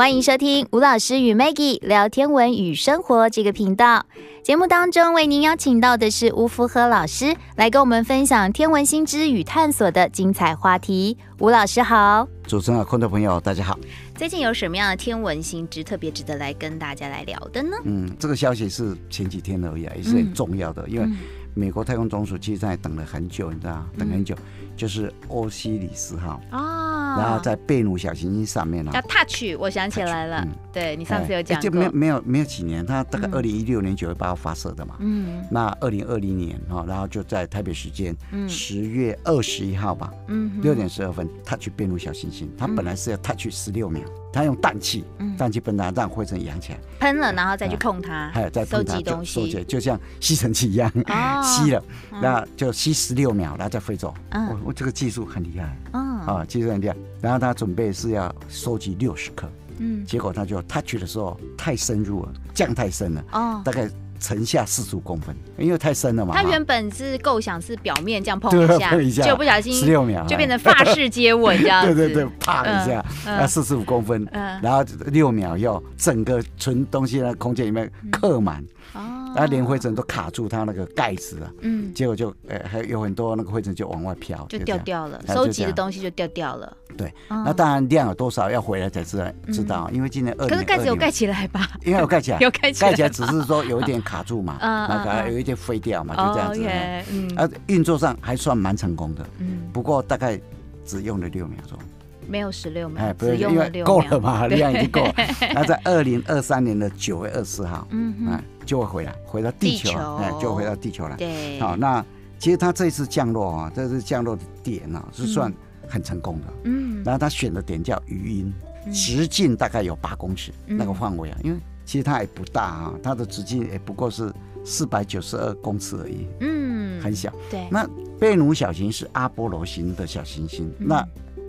欢迎收听吴老师与 Maggie 聊天文与生活这个频道。节目当中为您邀请到的是吴福和老师，来跟我们分享天文新知与探索的精彩话题。吴老师好，主持人、观众朋友大家好。最近有什么样的天文新知特别值得来跟大家来聊的呢？嗯，这个消息是前几天而已，啊也是很重要的，嗯、因为美国太空总署其实在等了很久，你知道等很久，嗯、就是欧西里斯号。啊。然后在贝努小行星上面呢，叫 Touch，我想起来了，对你上次有讲过，就没有没有没有几年，它大概二零一六年九月八号发射的嘛，嗯，那二零二零年哈，然后就在台北时间十月二十一号吧，嗯，六点十二分，Touch 贝努小行星，它本来是要 Touch 十六秒，它用氮气，氮气本来让灰尘扬起来，喷了，然后再去控它，还有再收集东西，收集就像吸尘器一样，吸了，那就吸十六秒，然后再飞走，我我这个技术很厉害，啊，技术很厉害。然后他准备是要收集六十克，嗯，结果他就 touch 的时候太深入了，降太深了，哦，大概沉下四十五公分，因为太深了嘛。他原本是构想是表面这样碰一下，碰一下，就不小心十六秒就变成法式接吻这样。对对对，啪一下，那四十五公分，然后六秒要整个存东西的空间里面刻满。那连灰尘都卡住它那个盖子啊，嗯，结果就呃还有很多那个灰尘就往外飘，就掉掉了，收集的东西就掉掉了。对，那当然量有多少要回来才知道知道，因为今年二可是盖子有盖起来吧？应该有盖起来，有盖起来，盖起来只是说有一点卡住嘛，那个有一点飞掉嘛，就这样子。嗯，啊，运作上还算蛮成功的，嗯，不过大概只用了六秒钟。没有十六秒，哎，不是，因为够了嘛，量已经够了。那在二零二三年的九月二十四号，嗯，就会回来，回到地球，哎，就回到地球来。对，好，那其实它这次降落啊，这次降落的点呢是算很成功的，嗯，然后他选的点叫余音，直径大概有八公尺那个范围啊，因为其实它也不大啊，它的直径也不过是四百九十二公尺而已，嗯，很小。对，那贝努小行星是阿波罗型的小行星，那。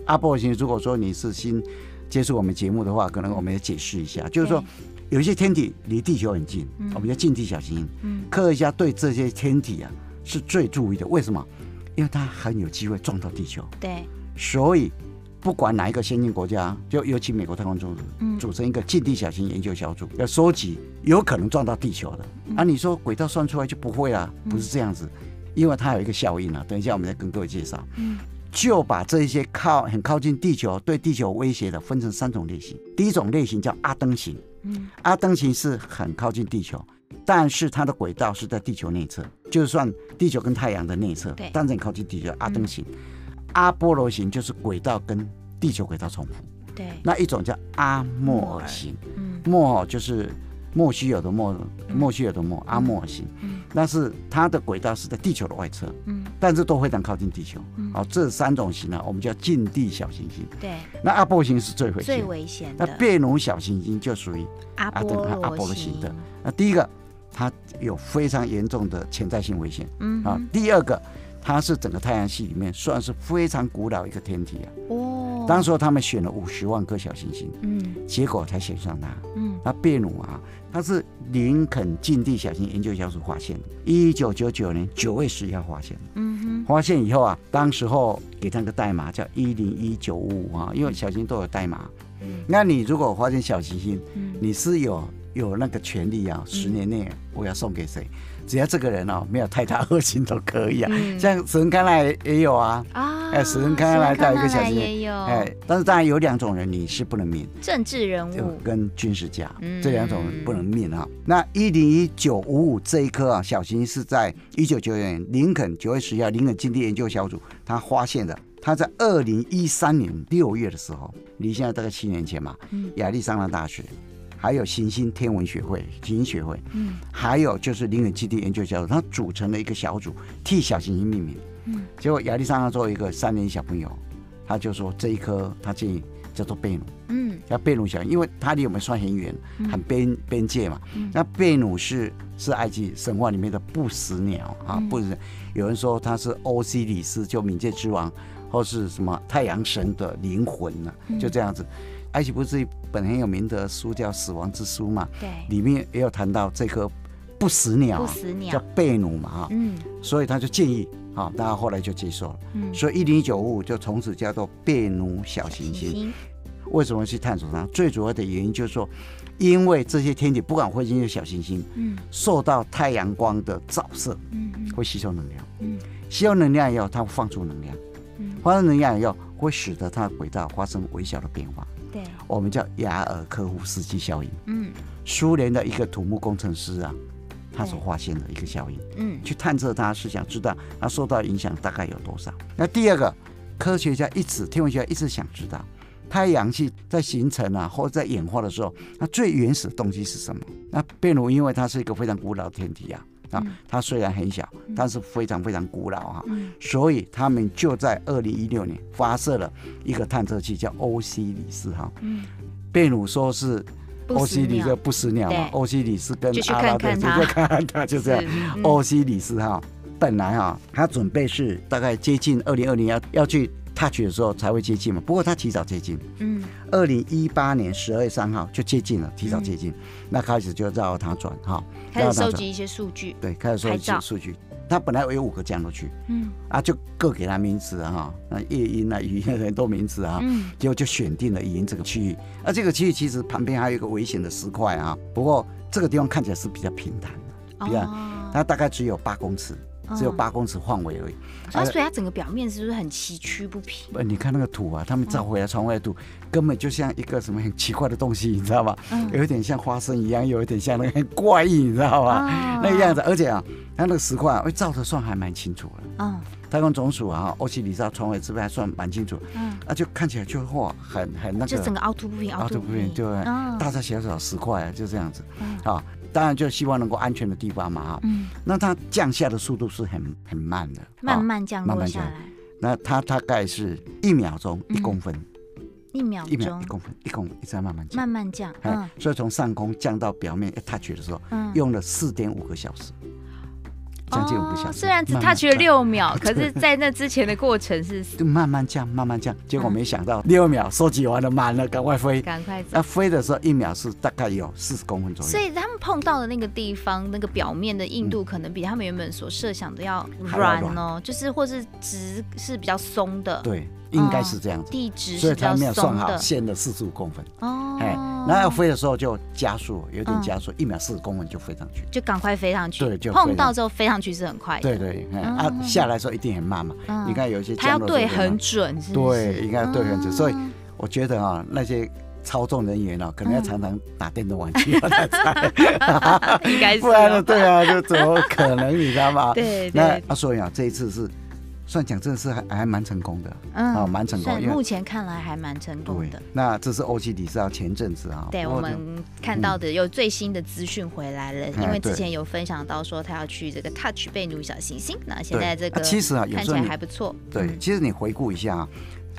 阿波罗型，如果说你是新接触我们节目的话，可能我们也解释一下，就是说有一些天体离地球很近，我们叫近地小行星。科学家对这些天体啊是最注意的，为什么？因为它很有机会撞到地球。对，所以不管哪一个先进国家，就尤其美国太空总署组成一个近地小型研究小组，要收集有可能撞到地球的。啊，你说轨道算出来就不会啊？不是这样子，因为它有一个效应啊。等一下我们再跟各位介绍。就把这些靠很靠近地球、对地球威胁的分成三种类型。第一种类型叫阿登型，嗯，阿登型是很靠近地球，但是它的轨道是在地球内侧，就算地球跟太阳的内侧，对，但是很靠近地球。阿登型，嗯、阿波罗型就是轨道跟地球轨道重复，对。那一种叫阿莫尔型，嗯，莫尔就是。莫须有的莫，莫须有的莫，阿莫尔型，但是它的轨道是在地球的外侧，嗯，但是都非常靠近地球，好，这三种型呢，我们叫近地小行星，对，那阿波罗型是最危险，最危险，那贝努小行星就属于阿波阿波罗型的，那第一个，它有非常严重的潜在性危险，嗯，啊，第二个，它是整个太阳系里面算是非常古老一个天体啊，哦，当时他们选了五十万颗小行星，嗯，结果才选上它，嗯，那贝努啊。它是林肯近地小行星研究小组发现的，一九九九年九月十一号发现的。嗯哼，发现以后啊，当时候给它个代码叫一零一九五五啊，因为小行星都有代码。嗯，那你如果发现小行星，你是有有那个权利啊，十年内我要送给谁？只要这个人哦没有太大恶行都可以啊，像史恩康奈也有啊，啊，哎，史恩康奈带一个小行星也有，哎，但是当然有两种人你是不能命，政治人物。跟军事家这两种人不能命啊。那一零一九五五这一颗啊小行星是在一九九九年林肯九月十一号林肯经济研究小组他发现的，他在二零一三年六月的时候，离现在大概七年前嘛，亚利桑那大学。还有行星天文学会、行星学会，嗯，还有就是林肯基地研究小组，它组成了一个小组替小行星命名，嗯，结果亚利桑那州一个三年小朋友，他就说这一颗他建议叫做贝努，嗯，叫贝努小，因为它离我们算很远，很边边界嘛，嗯，那贝努是是埃及神话里面的不死鸟啊，不死，有人说他是欧西里斯，就冥界之王，或是什么太阳神的灵魂呢，就这样子。埃及不是一本很有名的书叫《死亡之书》嘛？对，里面也有谈到这颗不死鸟，不死鸟。叫贝努嘛，哈，嗯，所以他就建议，啊，大家后来就接受了，嗯，所以一零一九五五就从此叫做贝努小行星。为什么去探索它？最主要的原因就是说，因为这些天体，不管彗星、小行星，嗯，受到太阳光的照射，嗯，会吸收能量，嗯，吸收能量以后，它会放出能量，嗯，放出能量以后，会使得它的轨道发生微小的变化，对，我们叫雅尔科夫斯基效应，嗯，苏联的一个土木工程师啊，他所发现的一个效应，嗯，去探测它是想知道它受到影响大概有多少。那第二个，科学家一直，天文学家一直想知道。太阳系在形成啊，或者在演化的时候，那最原始的东西是什么？那贝努因为它是一个非常古老的天体啊，啊，它虽然很小，但是非常非常古老啊，所以他们就在二零一六年发射了一个探测器，叫欧西里斯哈。贝鲁说是欧西里斯不死鸟嘛，欧西里斯跟阿拉伯就看看它，就这样。欧西里斯哈，本来哈，他准备是大概接近二零二零要要去。Touch 的时候才会接近嘛，不过他提早接近。嗯，二零一八年十二月三号就接近了，提早接近，嗯、那开始就绕着它转哈，开始收集一些数据。对，开始收集一些数据。他本来有五个降落区，嗯，啊，就各给他名词哈，那夜莺啊、雨燕很多名词啊，嗯，结果就选定了雨燕这个区域。而这个区域其实旁边还有一个危险的石块啊，不过这个地方看起来是比较平坦的，比较，它大概只有八公尺。只有八公尺范围而已，所以它整个表面是不是很崎岖不平？不，你看那个土啊，他们照回来传回来土，根本就像一个什么很奇怪的东西，你知道吗？有一点像花生一样，有一点像那个很怪异，你知道吗？那个样子，而且啊，它那个石块啊，照的算还蛮清楚的。嗯，太空总署啊，欧西里斯传回来这边还算蛮清楚。嗯，啊，就看起来就哇，很很那个，就整个凹凸不平，凹凸不平，对，大大小小石块啊，就这样子。啊。当然就希望能够安全的地方嘛哈，嗯，那它降下的速度是很很慢的，慢慢降落下来。那它大概是一秒钟一公分，一秒一秒一公分，一公分一直在慢慢降，慢慢降，嗯，所以从上空降到表面一 touch 的时候，用了四点五个小时。将近五个小时，虽然只 touch 了六秒，可是，在那之前的过程是 就慢慢降，慢慢降。结果没想到六秒收集完了，满了，赶快飞，赶快。那飞的时候一秒是大概有四十公分左右。所以他们碰到的那个地方，那个表面的硬度可能比他们原本所设想的要软哦，就是或是直是比较松的。对。应该是这样子，地质，所以他没有算好线的四十五公分哦。哎，然后要飞的时候就加速，有点加速，一秒四十公分就飞上去，就赶快飞上去。对，就碰到之后飞上去是很快。对对，啊，下来的时候一定很慢嘛。你看有一些它要对很准，对，应该要对很准。所以我觉得啊，那些操纵人员哦，可能要常常打电动玩具 应该是，不然的对啊，就怎么可能？你知道吗？对，那啊，所以啊，这一次是。算讲，真的是还还蛮成功的，嗯，啊，蛮成功。目前看来还蛮成功的。那这是欧西里斯啊，前阵子啊，对我们看到的有最新的资讯回来了，因为之前有分享到说他要去这个 Touch 贝努小行星，那现在这个其实啊，看起来还不错。对，其实你回顾一下，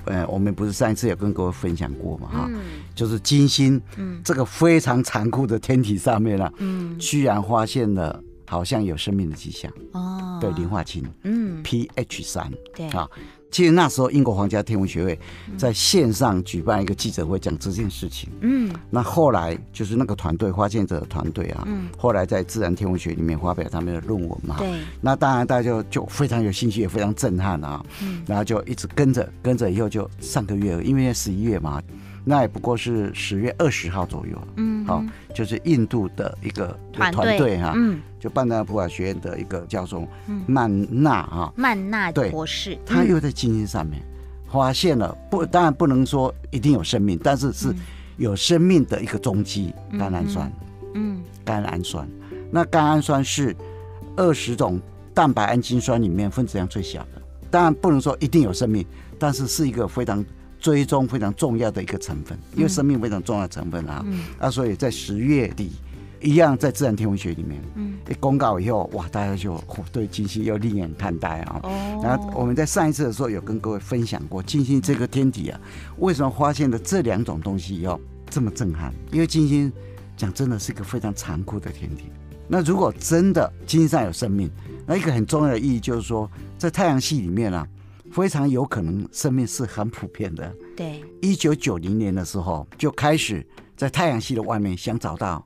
呃，我们不是上一次有跟各位分享过嘛，哈，就是金星，嗯，这个非常残酷的天体上面啊，嗯，居然发现了。好像有生命的迹象哦，对，磷化氢，嗯，pH 三，对。啊，其实那时候英国皇家天文学会在线上举办一个记者会讲这件事情，嗯，那后来就是那个团队发现者的团队啊，嗯，后来在自然天文学里面发表他们的论文嘛，对，那当然大家就就非常有兴趣，也非常震撼啊，嗯，然后就一直跟着跟着以后就上个月，因为十一月嘛。那也不过是十月二十号左右，嗯，好，就是印度的一个团队哈，嗯，就班达普尔学院的一个教授曼纳哈，曼纳博士，他又在金星上面发现了不，当然不能说一定有生命，但是是有生命的一个踪迹，甘氨酸，嗯，甘氨酸，那甘氨酸是二十种蛋白氨基酸里面分子量最小的，当然不能说一定有生命，但是是一个非常。追踪非常重要的一个成分，因为生命非常重要的成分啊，嗯、啊，所以在十月底一样在自然天文学里面，嗯，一公告以后，哇，大家就对金星又另眼看待啊。哦，然后我们在上一次的时候有跟各位分享过，金星这个天体啊，为什么发现了这两种东西以后这么震撼？因为金星讲真的是一个非常残酷的天体。那如果真的金星上有生命，那一个很重要的意义就是说，在太阳系里面啊。非常有可能生命是很普遍的。对，一九九零年的时候就开始在太阳系的外面想找到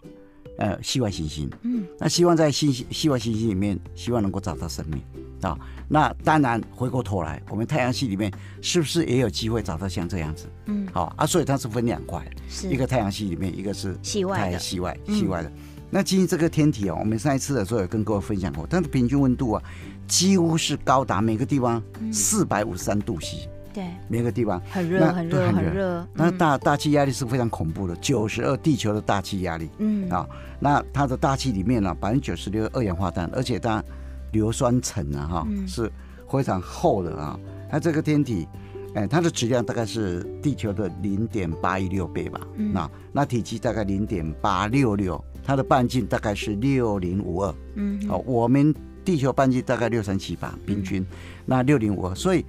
呃系外行星。嗯，那希望在星系系外行星里面，希望能够找到生命啊。那当然回过头来，我们太阳系里面是不是也有机会找到像这样子？嗯，好啊，所以它是分两块，是一个太阳系里面，一个是系外的，系外系外的。那基于这个天体哦，我们上一次的时候有跟各位分享过，它的平均温度啊，几乎是高达每个地方四百五十三度 C。对，每个地方很热，很热，很热。那大大气压力是非常恐怖的，九十二地球的大气压力。嗯啊，那它的大气里面呢，百分之九十六二氧化碳，而且它硫酸层啊，哈，是非常厚的啊。它这个天体，哎，它的质量大概是地球的零点八一六倍吧。嗯那那体积大概零点八六六，它的半径大概是六零五二。嗯，好，我们地球半径大概六三七八，平均，那六零五二，所以。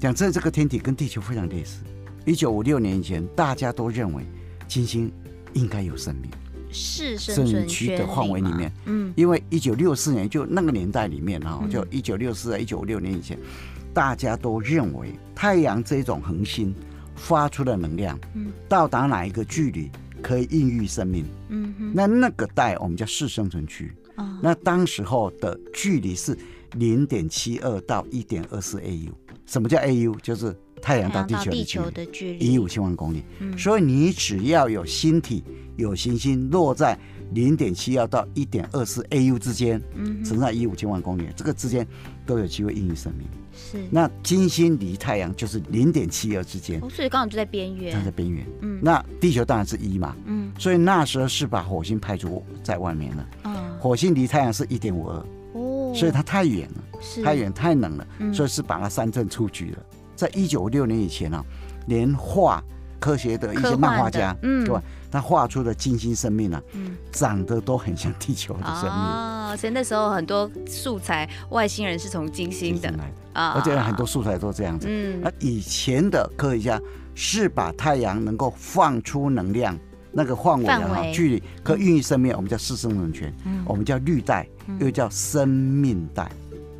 讲真，这个天体跟地球非常类似。一九五六年以前，大家都认为金星应该有生命，是生存区的范围里面。嗯，因为一九六四年就那个年代里面啊，就一九六四啊，一九五六年以前，大家都认为太阳这种恒星发出的能量，嗯，到达哪一个距离可以孕育生命？嗯哼，那那个带我们叫市生存区。哦，那当时候的距离是零点七二到一点二四 AU。什么叫 AU？就是太阳到地球的距离，一亿五千万公里。嗯，所以你只要有星体、有行星落在零点七二到一点二四 AU 之间，嗯，乘上一亿五千万公里，这个之间都有机会孕育生命。是，那金星离太阳就是零点七二之间，所以刚好就在边缘。它在边缘。嗯，那地球当然是一嘛。嗯，所以那时候是把火星排除在外面了。嗯，火星离太阳是一点五二。哦，所以它太远了。太远太冷了，所以是把它三振出局了。在一九五六年以前呢、啊，连画科学的一些漫画家，嗯，对吧？他画出的金星生命啊，嗯，长得都很像地球的生命。哦，所以那时候很多素材，外星人是从金星的啊，而且很多素材都这样子。嗯，那以前的科学家是把太阳能够放出能量那个范围啊，距离可孕育生命，我们叫四生存权，我们叫绿带，又叫生命带。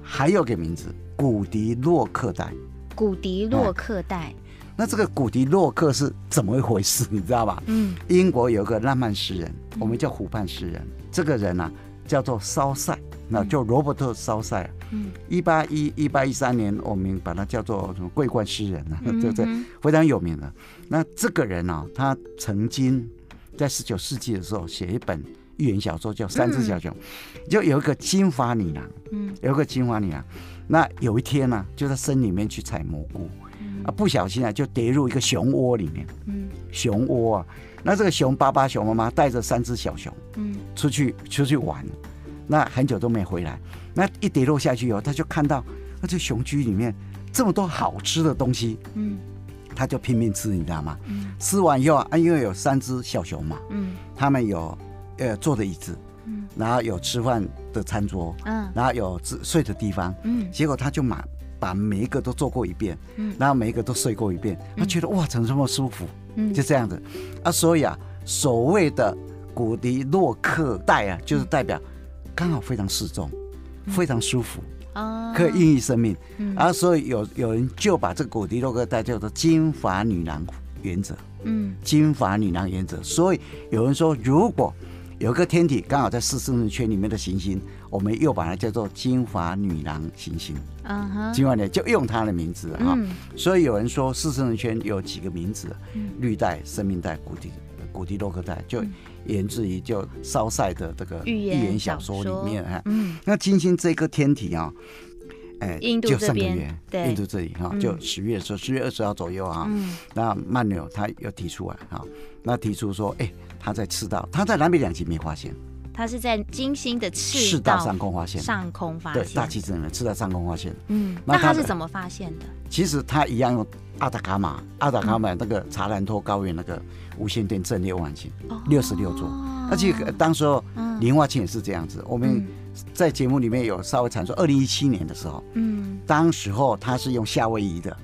还有个名字，古迪洛克带。古迪洛克带，那这个古迪洛克是怎么一回事？你知道吧？嗯，英国有个浪漫诗人，我们叫湖畔诗人。这个人呢、啊，叫做骚塞，那叫罗伯特骚塞。嗯，一八一一八一三年，我们把他叫做什么桂冠诗人呢？对不对？非常有名的。那这个人呢、啊，他曾经在十九世纪的时候写一本。寓言小说叫《三只小熊》，就有一个金发女郎，嗯，有一个金发女郎。那有一天呢、啊，就在森里面去采蘑菇，啊，不小心啊，就跌入一个熊窝里面，嗯，熊窝啊。那这个熊爸爸、熊妈妈带着三只小熊，嗯，出去出去玩，那很久都没回来。那一跌落下去以后，他就看到那这熊居里面这么多好吃的东西，嗯，他就拼命吃，你知道吗？嗯，吃完以后啊，因为有三只小熊嘛，嗯，他们有。呃，坐的椅子，嗯，然后有吃饭的餐桌，嗯，然后有睡的地方，嗯，结果他就把把每一个都做过一遍，嗯，然后每一个都睡过一遍，他觉得哇，怎么这么舒服，嗯，就这样子，啊，所以啊，所谓的古迪洛克带啊，就是代表刚好非常适中，非常舒服，啊，可以孕育生命，嗯，啊，所以有有人就把这个古迪洛克带叫做金发女郎原则，嗯，金发女郎原则，所以有人说如果有个天体刚好在四生存圈里面的行星，我们又把它叫做金发女郎行星。嗯哼，金发女就用它的名字啊。嗯、所以有人说四生存圈有几个名字，嗯、绿带、生命带、古迪、古迪洛克带，就源自于就烧塞的这个寓言小说里面哈。嗯，那金星这个天体啊，哎，就上个月，印度这里哈，就十月的时候，十月二十号左右啊。嗯，那曼纽他又提出来哈，那提出说，哎。他在赤道，他在南北两极没发现。他是在金星的赤道上空发现，上空发现。对，大气层的赤道上空发现。嗯，那他是怎么发现的？其实他一样用阿达卡马，阿达卡马那个查兰托高原那个无线电阵列望远镜，六十六座。而且当时候零化镜也是这样子。我们在节目里面有稍微阐述，二零一七年的时候，嗯，当时候他是用夏威夷的。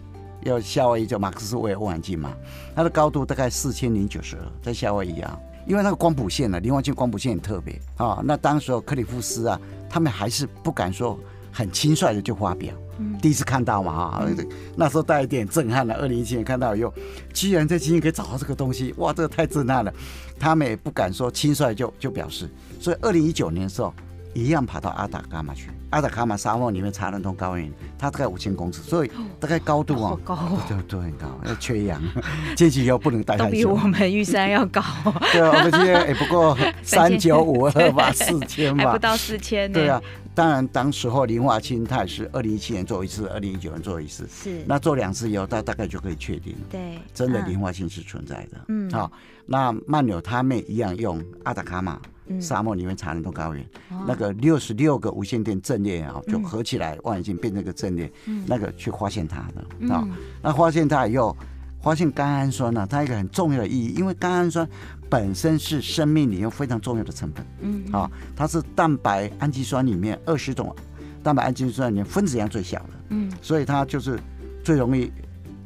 要夏威夷叫马克思韦尔望远镜嘛，它的高度大概四千零九十二，在夏威夷啊，因为那个光谱线呢，菱化镜光谱线很特别啊。那当时候克里夫斯啊，他们还是不敢说很轻率的就发表。嗯、第一次看到嘛哈，嗯、那时候带一点震撼了。二零一七年看到以后，居然在金星可以找到这个东西，哇，这个太震撼了。他们也不敢说轻率就就表示，所以二零一九年的时候，一样跑到阿达伽马去。阿达卡马沙漠里面查伦通高原，它大概五千公尺，所以大概高度啊、哦，高、哦，对对，很高，要缺氧，进去以后不能待太久。比我们玉山要高。对啊，我们今天也 不过三九五二吧，四千吧，还不到四千呢。对啊。当然，当时候磷化氢它也是二零一七年做一次，二零一九年做一次。是。那做两次以后，大大概就可以确定。对。真的磷化氢是存在的。嗯。好，那曼纽他妹一样用阿达卡马沙漠里面查伦通高原，那个六十六个无线电阵列啊，就合起来望远镜变成个阵列，那个去发现它的啊。那发现它以后，发现甘氨酸呢，它一个很重要的意义，因为甘氨酸。本身是生命里面非常重要的成分，嗯，啊，它是蛋白氨基酸里面二十种蛋白氨基酸里面分子量最小的，嗯，所以它就是最容易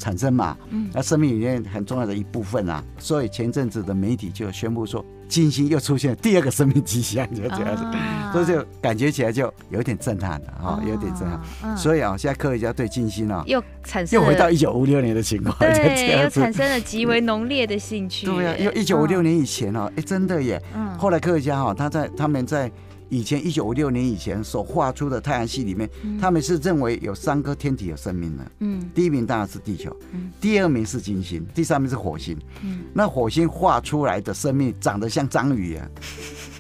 产生嘛，嗯，那生命里面很重要的一部分啊，所以前阵子的媒体就宣布说。金星又出现第二个生命迹象，就这样子，所以就感觉起来就有点震撼了哈，有点震撼。所以啊，现在科学家对金星啊又产生又回到一九五六年的情况，对，又产生了极为浓烈的兴趣。对啊，因为一九五六年以前哦，哎，真的耶。后来科学家哈，他在他们在。以前一九五六年以前所画出的太阳系里面，嗯、他们是认为有三颗天体有生命的。嗯，第一名当然是地球，嗯，第二名是金星，第三名是火星。嗯，那火星画出来的生命长得像章鱼啊，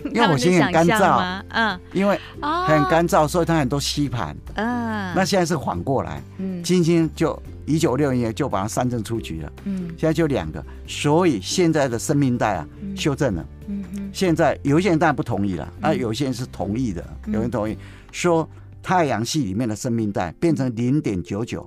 因为火星很干燥，嗯，因为很干燥，所以它很多吸盘。嗯，那现在是反过来，嗯，金星就。一九六零年就把它三振出局了，嗯，现在就两个，所以现在的生命带啊修正了，嗯哼，现在有一些人当然不同意了，啊，有些人是同意的，有人同意。说太阳系里面的生命带变成零点九九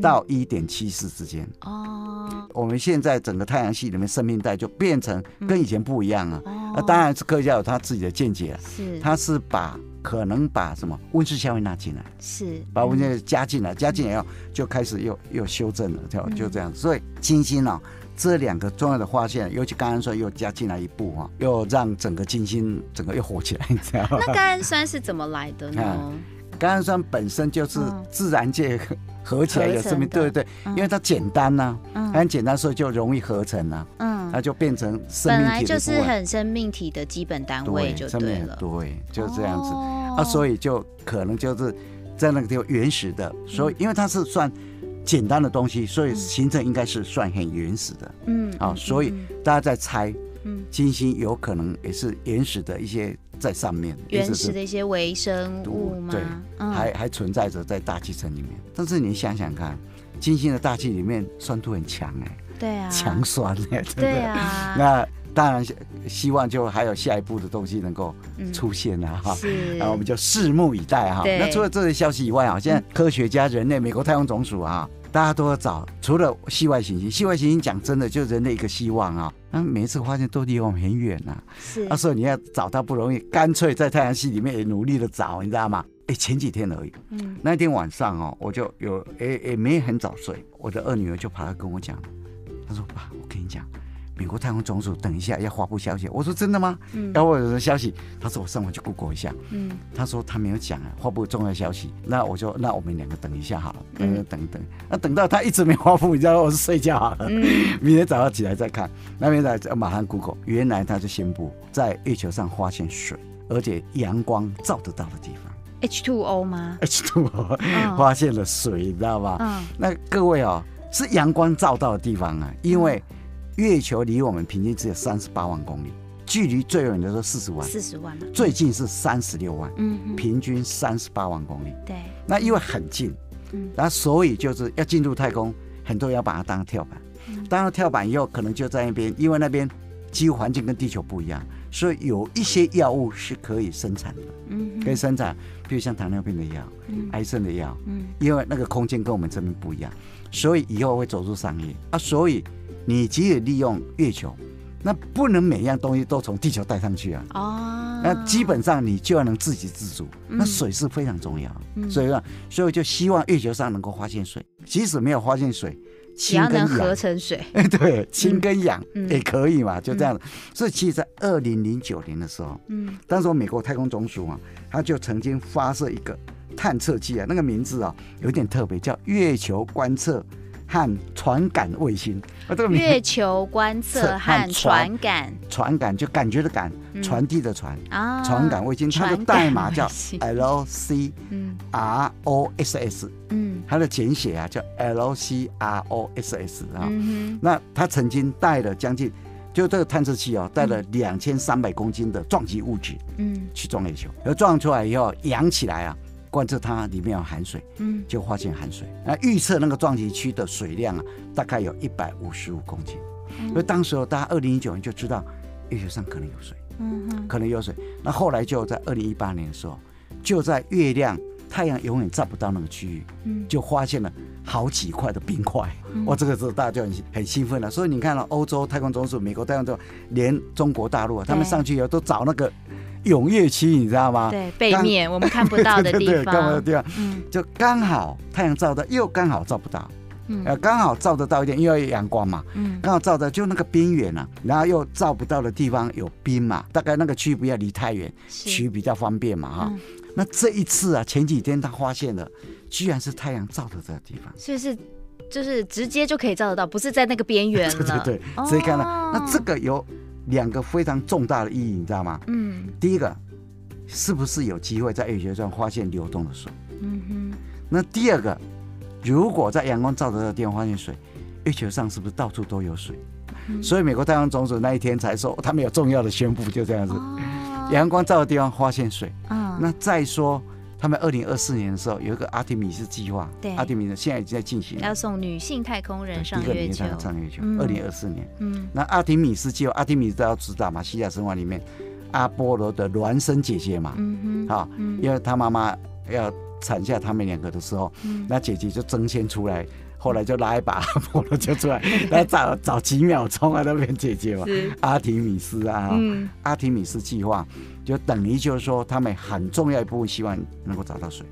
到一点七四之间，哦，我们现在整个太阳系里面生命带就变成跟以前不一样了，那当然是科学家有他自己的见解，是，他是把。可能把什么温室效应纳进来，是把温室加进来，加进来以后就开始又又修正了，就就这样。所以金星呢，这两个重要的发现，尤其甘氨酸又加进来一步哈，又让整个金星整个又火起来，你知道吗？那甘氨酸是怎么来的呢？甘氨酸本身就是自然界合起来的生命，对对对，因为它简单呐，很简单，所以就容易合成呐。嗯。它就变成生命体，本来就是很生命体的基本单位，就对了。对，就这样子。啊，所以就可能就是在那个地方原始的，所以因为它是算简单的东西，所以形成应该是算很原始的。嗯，啊，所以大家在猜，嗯，金星有可能也是原始的一些在上面，原始的一些微生物吗？对，还还存在着在大气层里面。但是你想想看，金星的大气里面酸度很强哎。对啊，强酸哎，对啊。那当然希望就还有下一步的东西能够出现了哈。是，那我们就拭目以待哈。那除了这些消息以外啊，现在科学家、人类、美国太空总署啊，大家都要找。除了系外行星，系外行星讲真的，就人类一个希望啊。那每一次发现都离我们很远呐。是。那时候你要找它不容易，干脆在太阳系里面也努力的找，你知道吗？哎，前几天而已。嗯。那天晚上哦，我就有哎哎没很早睡，我的二女儿就跑来跟我讲。她说：“爸，我跟你讲，美国太空总署等一下要发布消息。”我说：“真的吗？嗯，要我有什么消息？”他说：“我上网去 Google 一下。”嗯，他说他没有讲啊，发布重要消息。那我就那我们两个等一下好了，等等等。那等到他一直没发布，你知道我是睡觉好了，嗯，明天早上起来再看。那明天早马上 Google，原来他就宣布在月球上发现水，而且阳光照得到的地方。H2O 吗？H2O 发现了水，你知道吧？嗯，那各位哦。是阳光照到的地方啊，因为月球离我们平均只有三十八万公里，距离最远的是四十万，四十万，最近是三十六万，嗯，平均三十八万公里，对，那因为很近，嗯，那所以就是要进入太空，很多人要把它当跳板，当了跳板以后，可能就在那边，因为那边几乎环境跟地球不一样，所以有一些药物是可以生产的，嗯，可以生产，比如像糖尿病的药，嗯，癌症的药，嗯，因为那个空间跟我们这边不一样。所以以后会走入商业啊，所以你只有利用月球，那不能每样东西都从地球带上去啊。哦，那基本上你就要能自给自足，那水是非常重要。嗯所以说，所以就希望月球上能够发现水，即使没有发现水，氢跟氧合成水，对，氢跟氧也可以嘛，就这样。所以其实，在二零零九年的时候，嗯，当时美国太空总署啊，他就曾经发射一个。探测器啊，那个名字啊有点特别，叫月球观测和传感卫星。啊，这个月球观测和传感，传感就感觉的感，传递的传啊，传感卫星，它的代码叫 L C R O S S，嗯，它的简写啊叫 L C R O S S 啊。那它曾经带了将近。就这个探测器哦，带了两千三百公斤的撞击物质，嗯，去撞月球，而撞出来以后扬起来啊，观测它里面有含水，嗯，就发现含水。那预测那个撞击区的水量啊，大概有一百五十五公斤。所以当时候大家二零一九年就知道月球上可能有水，嗯哼，可能有水。那后来就在二零一八年的时候，就在月亮。太阳永远照不到那个区域，嗯，就发现了好几块的冰块，嗯、哇，这个时候大家就很很兴奋了。所以你看到欧洲太空总署、美国太空总署，连中国大陆啊，他们上去以后都找那个永月区，你知道吗？对，背面我们看不到的 地方，看不到的地方，嗯，就刚好太阳照的，又刚好照不到，嗯，呃，刚好照得到一点，因为有阳光嘛，嗯，刚好照的就那个边缘啊，然后又照不到的地方有冰嘛，大概那个区不要离太远，取比较方便嘛，哈。嗯。那这一次啊，前几天他发现了，居然是太阳照的这个地方，所以是就是直接就可以照得到，不是在那个边缘了。对 对对，直接看到。哦、那这个有两个非常重大的意义，你知道吗？嗯。第一个，是不是有机会在月球上发现流动的水？嗯哼。那第二个，如果在阳光照的地方发现水，月球上是不是到处都有水？嗯、所以美国太空总署那一天才说，他们有重要的宣布，就这样子。哦阳光照的地方发现水，嗯，那再说他们二零二四年的时候有一个阿提米斯计划，对，阿提米斯现在已经在进行，要送女性太空人上月球，上月球，二零二四年，嗯，那阿提米斯计划，阿提米斯大家都知道嘛，希腊神话里面阿波罗的孪生姐姐嘛，嗯哼，好，因为他妈妈要产下他们两个的时候，那姐姐就争先出来。后来就拉一把阿波罗就出来，来找找几秒钟啊，那边解决嘛，阿提米斯啊，嗯、阿提米斯计划就等于就是说，他们很重要一部分希望能够找到水，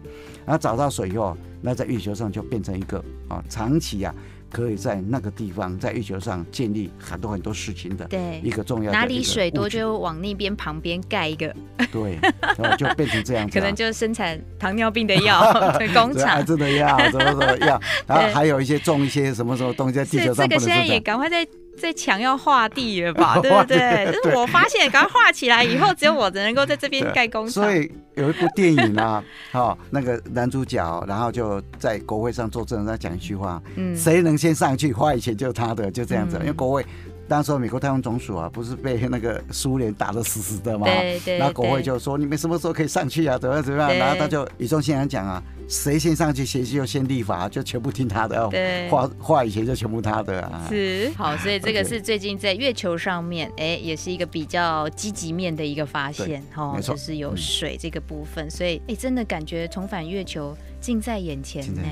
然后找到水以后，那在月球上就变成一个啊长期啊。可以在那个地方，在月球上建立很多很多事情的，对一个重要的。哪里水多就往那边旁边盖一个，对，然 后就变成这样子。可能就生产糖尿病的药 工厂，的药，什么什么药，然后还有一些种一些什么什么东西在地球上。这个现在也赶快在。在墙要画地了吧，对不对？就是我发现，赶快画起来以后，只有我能够在这边 盖工厂。所以有一部电影啊，哈，那个男主角，然后就在国会上作证，他讲一句话：嗯，谁能先上去，花以前就是他的，就这样子。因为国会。当时美国太空总署啊，不是被那个苏联打得死死的吗？对对。那国会就说，你们什么时候可以上去啊？怎么样怎么样？然后他就语重心长讲啊，谁先上去，谁就先立法，就全部听他的。对。话话以前就全部他的啊。是。好，所以这个是最近在月球上面，哎，也是一个比较积极面的一个发现，哈，就是有水这个部分，所以哎，真的感觉重返月球。近在眼前呢，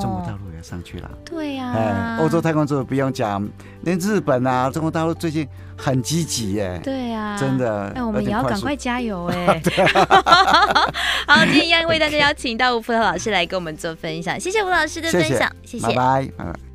中国大陆也上去了。对呀，欧洲太空总署不用讲，连日本啊，中国大陆最近很积极耶。对呀，真的。那，我们也要赶快加油哎。好，今天一样为大家邀请到吴福和老师来跟我们做分享，谢谢吴老师的分享，谢谢，拜拜。